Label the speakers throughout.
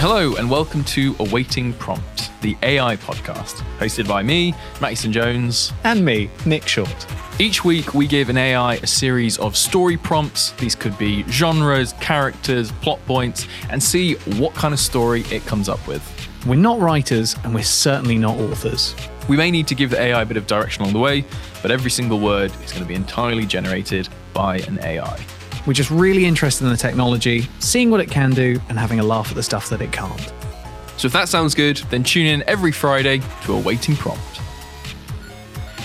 Speaker 1: Hello, and welcome to Awaiting Prompt, the AI podcast, hosted by me, Eastland-Jones.
Speaker 2: And me, Nick Short.
Speaker 1: Each week, we give an AI a series of story prompts. These could be genres, characters, plot points, and see what kind of story it comes up with.
Speaker 2: We're not writers, and we're certainly not authors.
Speaker 1: We may need to give the AI a bit of direction along the way, but every single word is going to be entirely generated by an AI.
Speaker 2: We're just really interested in the technology, seeing what it can do, and having a laugh at the stuff that it can't.
Speaker 1: So if that sounds good, then tune in every Friday to Awaiting Prompt.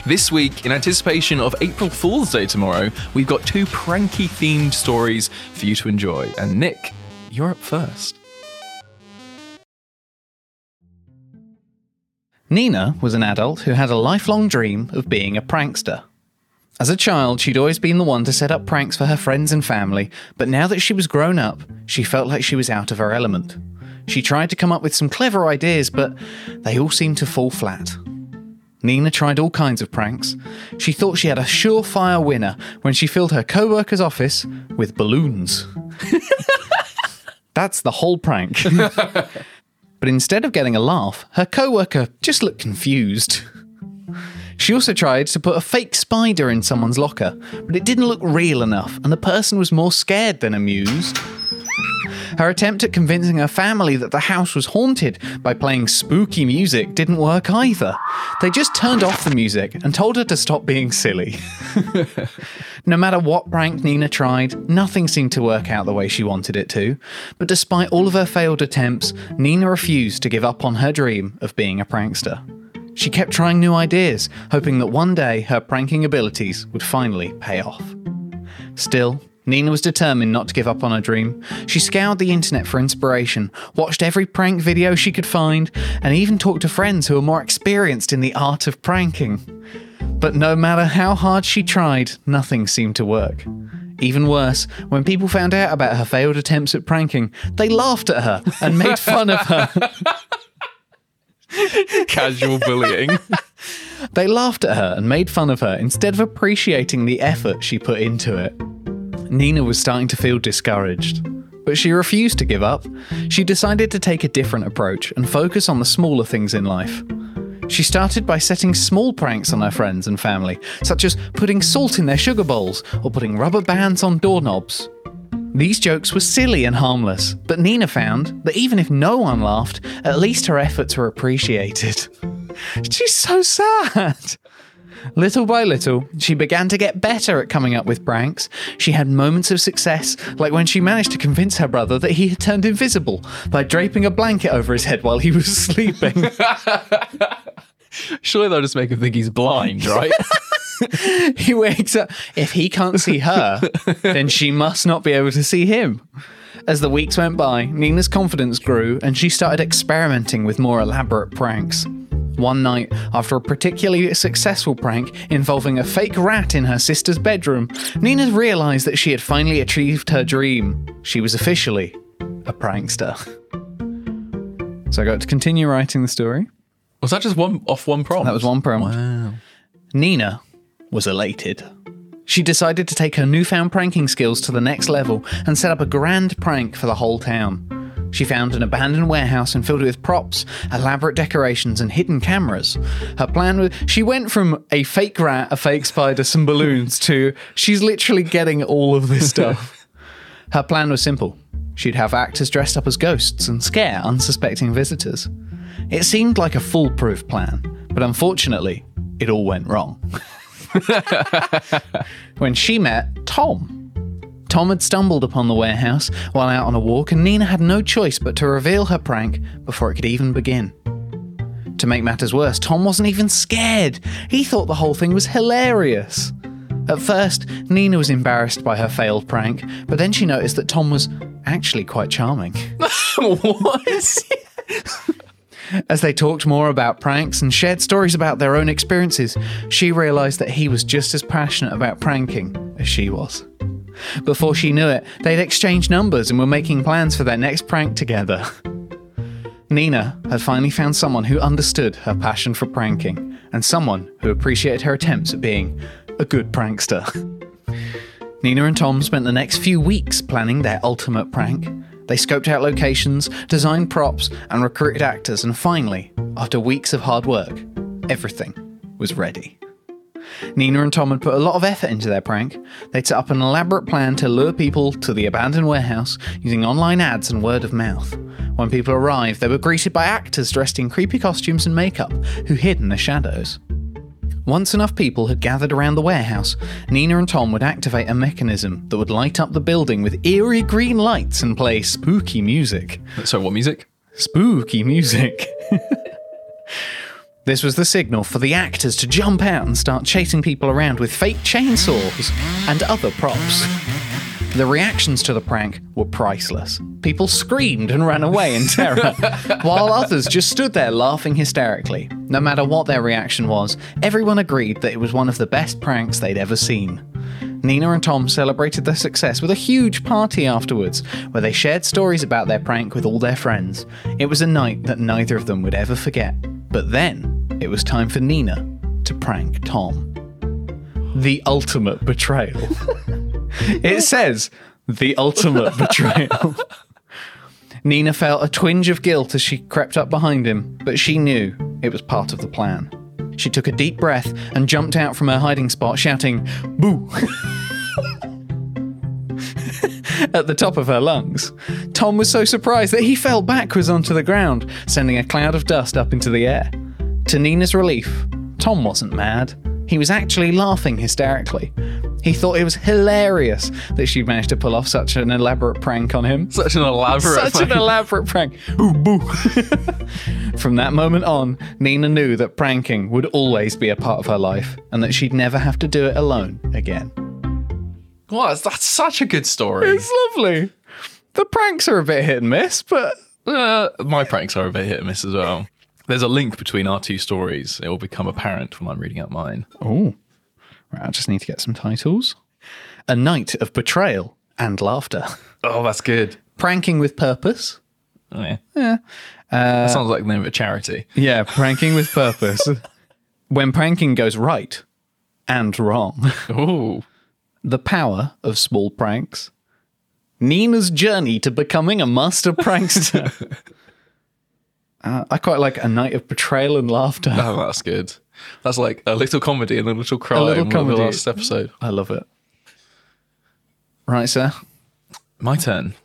Speaker 1: This week, in anticipation of April Fool's Day tomorrow, we've got two pranky themed stories for you to enjoy. And Nick, you're up first.
Speaker 2: Nina was an adult who had a lifelong dream of being a prankster. As a child, she'd always been the one to set up pranks for her friends and family, but now that she was grown up, she felt like she was out of her element. She tried to come up with some clever ideas, but they all seemed to fall flat. Nina tried all kinds of pranks. She thought she had a surefire winner when she filled her co worker's office with balloons. That's the whole prank. but instead of getting a laugh, her co worker just looked confused. She also tried to put a fake spider in someone's locker, but it didn't look real enough, and the person was more scared than amused. Her attempt at convincing her family that the house was haunted by playing spooky music didn't work either. They just turned off the music and told her to stop being silly. no matter what prank Nina tried, nothing seemed to work out the way she wanted it to. But despite all of her failed attempts, Nina refused to give up on her dream of being a prankster. She kept trying new ideas, hoping that one day her pranking abilities would finally pay off. Still, Nina was determined not to give up on her dream. She scoured the internet for inspiration, watched every prank video she could find, and even talked to friends who were more experienced in the art of pranking. But no matter how hard she tried, nothing seemed to work. Even worse, when people found out about her failed attempts at pranking, they laughed at her and made fun of her.
Speaker 1: Casual bullying.
Speaker 2: They laughed at her and made fun of her instead of appreciating the effort she put into it. Nina was starting to feel discouraged. But she refused to give up. She decided to take a different approach and focus on the smaller things in life. She started by setting small pranks on her friends and family, such as putting salt in their sugar bowls or putting rubber bands on doorknobs. These jokes were silly and harmless, but Nina found that even if no one laughed, at least her efforts were appreciated. She's so sad. Little by little, she began to get better at coming up with pranks. She had moments of success, like when she managed to convince her brother that he had turned invisible by draping a blanket over his head while he was sleeping.
Speaker 1: Surely they'll just make him think he's blind, right?
Speaker 2: he wakes up. If he can't see her, then she must not be able to see him. As the weeks went by, Nina's confidence grew and she started experimenting with more elaborate pranks. One night, after a particularly successful prank involving a fake rat in her sister's bedroom, Nina realised that she had finally achieved her dream. She was officially a prankster. So I got to continue writing the story.
Speaker 1: Was that just one off one prompt?
Speaker 2: That was one prompt.
Speaker 1: Wow.
Speaker 2: Nina was elated. She decided to take her newfound pranking skills to the next level and set up a grand prank for the whole town. She found an abandoned warehouse and filled it with props, elaborate decorations, and hidden cameras. Her plan was she went from a fake rat, a fake spider, some balloons to she's literally getting all of this stuff. Her plan was simple. She'd have actors dressed up as ghosts and scare unsuspecting visitors. It seemed like a foolproof plan, but unfortunately, it all went wrong. when she met Tom. Tom had stumbled upon the warehouse while out on a walk, and Nina had no choice but to reveal her prank before it could even begin. To make matters worse, Tom wasn't even scared. He thought the whole thing was hilarious. At first, Nina was embarrassed by her failed prank, but then she noticed that Tom was actually quite charming.
Speaker 1: what?
Speaker 2: As they talked more about pranks and shared stories about their own experiences, she realised that he was just as passionate about pranking as she was. Before she knew it, they'd exchanged numbers and were making plans for their next prank together. Nina had finally found someone who understood her passion for pranking and someone who appreciated her attempts at being a good prankster. Nina and Tom spent the next few weeks planning their ultimate prank, They scoped out locations, designed props, and recruited actors, and finally, after weeks of hard work, everything was ready. Nina and Tom had put a lot of effort into their prank. They'd set up an elaborate plan to lure people to the abandoned warehouse using online ads and word of mouth. When people arrived, they were greeted by actors dressed in creepy costumes and makeup who hid in the shadows. Once enough people had gathered around the warehouse, Nina and Tom would activate a mechanism that would light up the building with eerie green lights and play spooky music.
Speaker 1: So, what music?
Speaker 2: Spooky music. this was the signal for the actors to jump out and start chasing people around with fake chainsaws and other props. The reactions to the prank were priceless. People screamed and ran away in terror, while others just stood there laughing hysterically. No matter what their reaction was, everyone agreed that it was one of the best pranks they'd ever seen. Nina and Tom celebrated their success with a huge party afterwards, where they shared stories about their prank with all their friends. It was a night that neither of them would ever forget. But then, it was time for Nina to prank Tom. The ultimate betrayal. it says the ultimate betrayal. Nina felt a twinge of guilt as she crept up behind him, but she knew it was part of the plan. She took a deep breath and jumped out from her hiding spot, shouting, Boo! At the top of her lungs. Tom was so surprised that he fell backwards onto the ground, sending a cloud of dust up into the air. To Nina's relief, Tom wasn't mad. He was actually laughing hysterically. He thought it was hilarious that she'd managed to pull off such an elaborate prank on him.
Speaker 1: Such an elaborate.
Speaker 2: Such an elaborate prank. Boo. From that moment on, Nina knew that pranking would always be a part of her life and that she'd never have to do it alone again.
Speaker 1: What? That's such a good story.
Speaker 2: It's lovely. The pranks are a bit hit and miss, but
Speaker 1: Uh, my pranks are a bit hit and miss as well. There's a link between our two stories. It will become apparent when I'm reading out mine.
Speaker 2: oh, right. I just need to get some titles. A night of betrayal and laughter.
Speaker 1: Oh, that's good.
Speaker 2: Pranking with purpose.
Speaker 1: Oh, yeah.
Speaker 2: Yeah.
Speaker 1: that sounds like the name of a charity.
Speaker 2: Yeah, pranking with purpose. when pranking goes right and wrong.
Speaker 1: Oh,
Speaker 2: The power of small pranks. Nina's journey to becoming a master prankster. Uh, I quite like a night of betrayal and laughter.
Speaker 1: oh, that's good. That's like a little comedy and a little crime.
Speaker 2: little comedy.
Speaker 1: The last episode.
Speaker 2: I love it. Right, sir.
Speaker 1: My turn.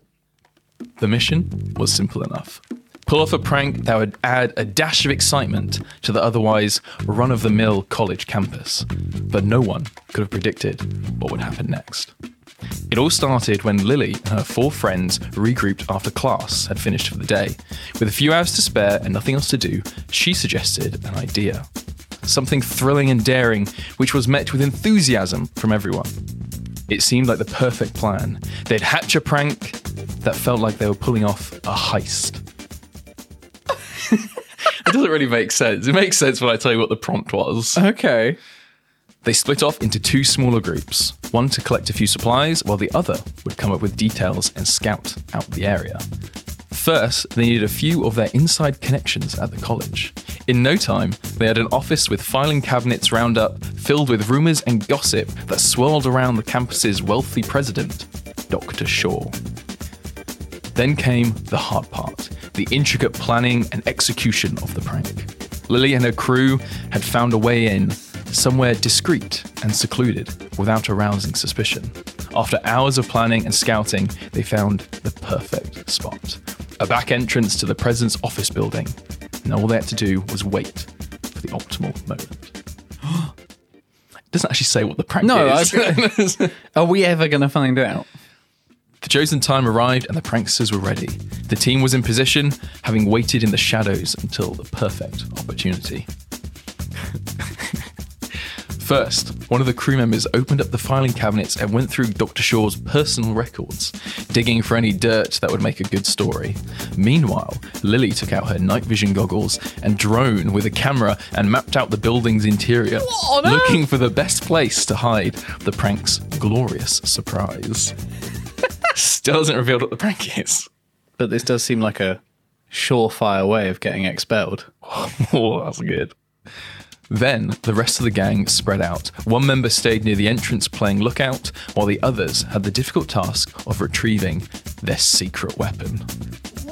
Speaker 1: The mission was simple enough. Pull off a prank that would add a dash of excitement to the otherwise run of the mill college campus. But no one could have predicted what would happen next. It all started when Lily and her four friends regrouped after class had finished for the day. With a few hours to spare and nothing else to do, she suggested an idea. Something thrilling and daring, which was met with enthusiasm from everyone. It seemed like the perfect plan. They'd hatch a prank that felt like they were pulling off a heist. it doesn't really make sense. It makes sense when I tell you what the prompt was.
Speaker 2: Okay.
Speaker 1: They split off into two smaller groups, one to collect a few supplies, while the other would come up with details and scout out the area. First, they needed a few of their inside connections at the college. In no time, they had an office with filing cabinets round up, filled with rumours and gossip that swirled around the campus's wealthy president, Dr. Shaw. Then came the hard part the intricate planning and execution of the prank. Lily and her crew had found a way in, somewhere discreet and secluded, without arousing suspicion. After hours of planning and scouting, they found the perfect spot a back entrance to the president's office building. And all they had to do was wait for the optimal moment. it doesn't actually say what the prank
Speaker 2: No,
Speaker 1: is.
Speaker 2: Are we ever going to find out?
Speaker 1: The chosen time arrived and the pranksters were ready. The team was in position, having waited in the shadows until the perfect opportunity. First, one of the crew members opened up the filing cabinets and went through Dr. Shaw's personal records, digging for any dirt that would make a good story. Meanwhile, Lily took out her night vision goggles and drone with a camera and mapped out the building's interior,
Speaker 2: on
Speaker 1: looking for the best place to hide the prank's glorious surprise. Still hasn't revealed what the prank is.
Speaker 2: But this does seem like a surefire way of getting expelled.
Speaker 1: oh, that's good. Then the rest of the gang spread out. One member stayed near the entrance playing lookout, while the others had the difficult task of retrieving their secret weapon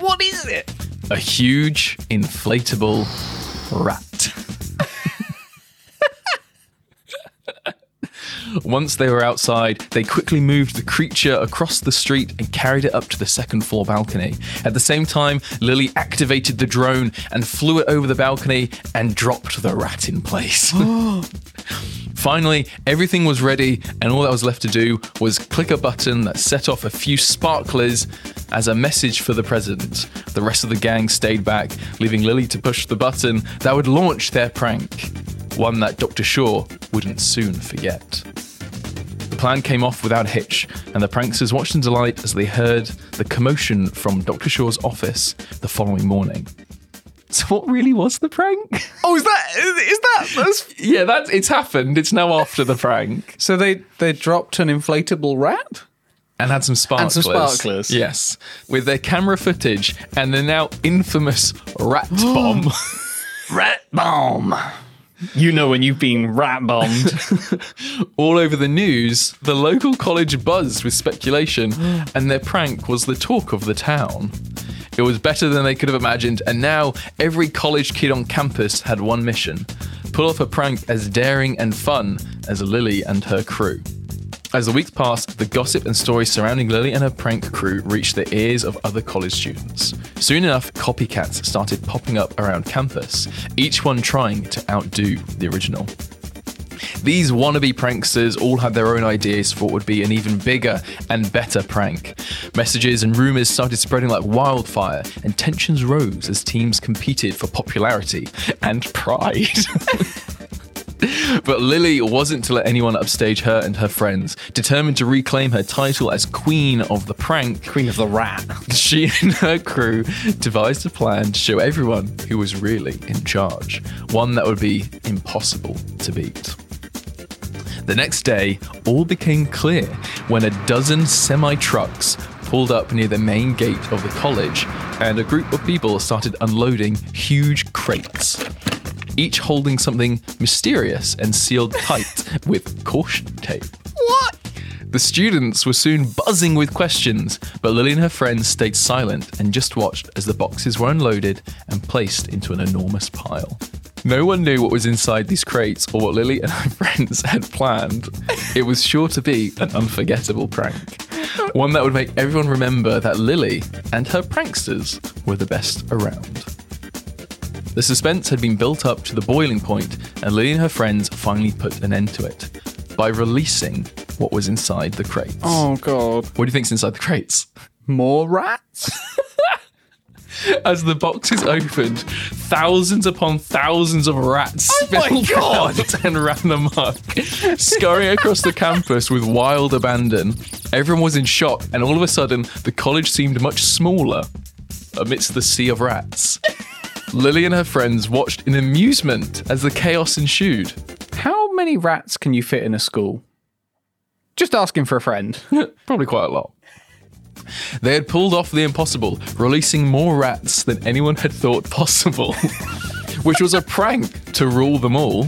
Speaker 2: What is it?
Speaker 1: a huge inflatable rat. Once they were outside, they quickly moved the creature across the street and carried it up to the second floor balcony. At the same time, Lily activated the drone and flew it over the balcony and dropped the rat in place. Finally, everything was ready, and all that was left to do was click a button that set off a few sparklers as a message for the president. The rest of the gang stayed back, leaving Lily to push the button that would launch their prank, one that Dr. Shaw wouldn't soon forget. The plan came off without a hitch, and the pranksters watched in delight as they heard the commotion from Dr. Shaw's office the following morning. So, what really was the prank?
Speaker 2: Oh, is that is that? That's...
Speaker 1: yeah, that's it's happened. It's now after the prank.
Speaker 2: So they they dropped an inflatable rat.
Speaker 1: and had some sparklers.
Speaker 2: some sparklers.
Speaker 1: Yes, with their camera footage and the now infamous rat bomb.
Speaker 2: Rat bomb. You know when you've been rat bombed.
Speaker 1: all over the news, the local college buzzed with speculation, and their prank was the talk of the town. It was better than they could have imagined, and now every college kid on campus had one mission pull off a prank as daring and fun as Lily and her crew. As the weeks passed, the gossip and stories surrounding Lily and her prank crew reached the ears of other college students. Soon enough, copycats started popping up around campus, each one trying to outdo the original. These wannabe pranksters all had their own ideas for what would be an even bigger and better prank. Messages and rumours started spreading like wildfire, and tensions rose as teams competed for popularity and pride. But Lily wasn't to let anyone upstage her and her friends. Determined to reclaim her title as Queen of the Prank,
Speaker 2: Queen of the rat.
Speaker 1: she and her crew devised a plan to show everyone who was really in charge, one that would be impossible to beat. The next day, all became clear when a dozen semi trucks pulled up near the main gate of the college, and a group of people started unloading huge crates, each holding something mysterious and sealed tight with caution tape.
Speaker 2: What?
Speaker 1: The students were soon buzzing with questions, but Lily and her friends stayed silent and just watched as the boxes were unloaded and placed into an enormous pile. No one knew what was inside these crates or what Lily and her friends had planned. It was sure to be an unforgettable prank. One that would make everyone remember that Lily and her pranksters were the best around. The suspense had been built up to the boiling point, and Lily and her friends finally put an end to it by releasing what was inside the crates.
Speaker 2: Oh god.
Speaker 1: What do you think's inside the crates?
Speaker 2: More rats?
Speaker 1: As the boxes opened, thousands upon thousands of rats
Speaker 2: Oh
Speaker 1: spilled out and ran amok, scurrying across the campus with wild abandon. Everyone was in shock, and all of a sudden, the college seemed much smaller amidst the sea of rats. Lily and her friends watched in amusement as the chaos ensued.
Speaker 2: How many rats can you fit in a school? Just asking for a friend.
Speaker 1: Probably quite a lot. They had pulled off the impossible, releasing more rats than anyone had thought possible, which was a prank to rule them all.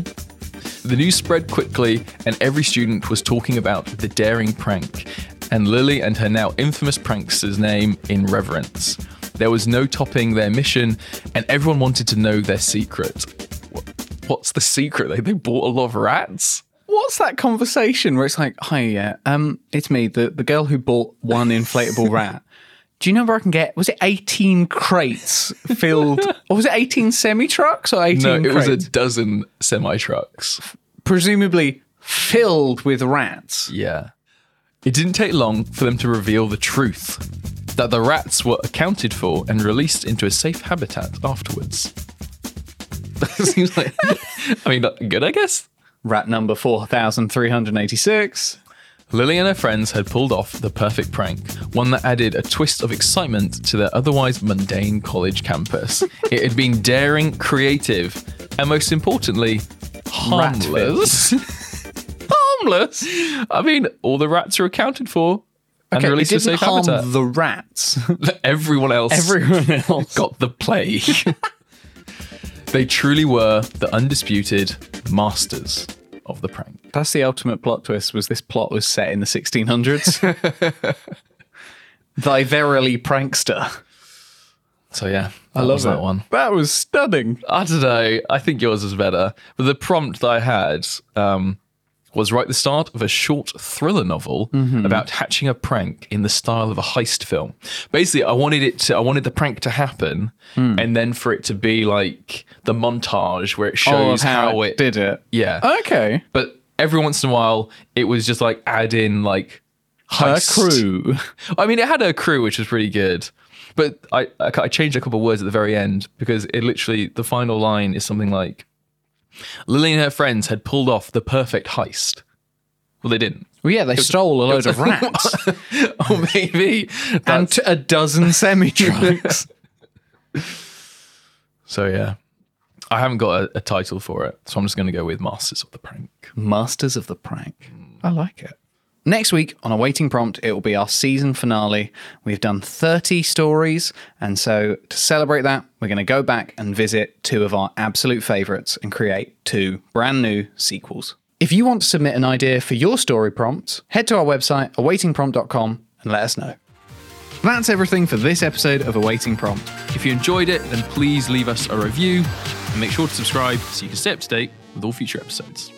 Speaker 1: The news spread quickly, and every student was talking about the daring prank, and Lily and her now infamous prankster's name in reverence. There was no topping their mission, and everyone wanted to know their secret. What's the secret? They, they bought a lot of rats?
Speaker 2: What's that conversation where it's like, hi, yeah, um, it's me, the, the girl who bought one inflatable rat. Do you know where I can get? Was it 18 crates filled, or was it 18 semi trucks or 18
Speaker 1: No, it was a dozen semi trucks.
Speaker 2: presumably filled with rats.
Speaker 1: Yeah. It didn't take long for them to reveal the truth that the rats were accounted for and released into a safe habitat afterwards. Seems like, I mean, good, I guess.
Speaker 2: Rat number 4386.
Speaker 1: Lily and her friends had pulled off the perfect prank, one that added a twist of excitement to their otherwise mundane college campus. it had been daring, creative, and most importantly, harmless. harmless? I mean, all the rats are accounted for
Speaker 2: Okay, it
Speaker 1: released to
Speaker 2: didn't
Speaker 1: safe
Speaker 2: harm
Speaker 1: habitat.
Speaker 2: the rats.
Speaker 1: Everyone else
Speaker 2: Everyone else.
Speaker 1: got the plague. they truly were the undisputed masters of the prank.
Speaker 2: That's the ultimate plot twist. Was this plot was set in the 1600s? Thy verily prankster.
Speaker 1: So yeah, I love that one.
Speaker 2: That was stunning.
Speaker 1: I don't know. I think yours is better. But the prompt that I had um, was right at the start of a short thriller novel mm-hmm. about hatching a prank in the style of a heist film. Basically, I wanted it to. I wanted the prank to happen, hmm. and then for it to be like the montage where it oh, shows
Speaker 2: Oh, how,
Speaker 1: how
Speaker 2: it did it.
Speaker 1: Yeah.
Speaker 2: Okay.
Speaker 1: but every once in a while, it was just like add in like
Speaker 2: Her crew.
Speaker 1: I mean, it had a crew, which was pretty good. But I, I, I changed a couple of words at the very end because it literally, the final line is something like Lily and her friends had pulled off the perfect heist. Well, they didn't.
Speaker 2: Well, yeah, they stole a load of rats
Speaker 1: or maybe.
Speaker 2: and a dozen semi trucks.
Speaker 1: so, yeah. I haven't got a, a title for it. So I'm just going to go with Masters of the Prank.
Speaker 2: Masters of the Prank. Hmm. I like it. Next week on Awaiting Prompt, it will be our season finale. We've done 30 stories, and so to celebrate that, we're going to go back and visit two of our absolute favorites and create two brand new sequels. If you want to submit an idea for your story prompt, head to our website, awaitingprompt.com, and let us know. That's everything for this episode of Awaiting Prompt.
Speaker 1: If you enjoyed it, then please leave us a review and make sure to subscribe so you can stay up to date with all future episodes.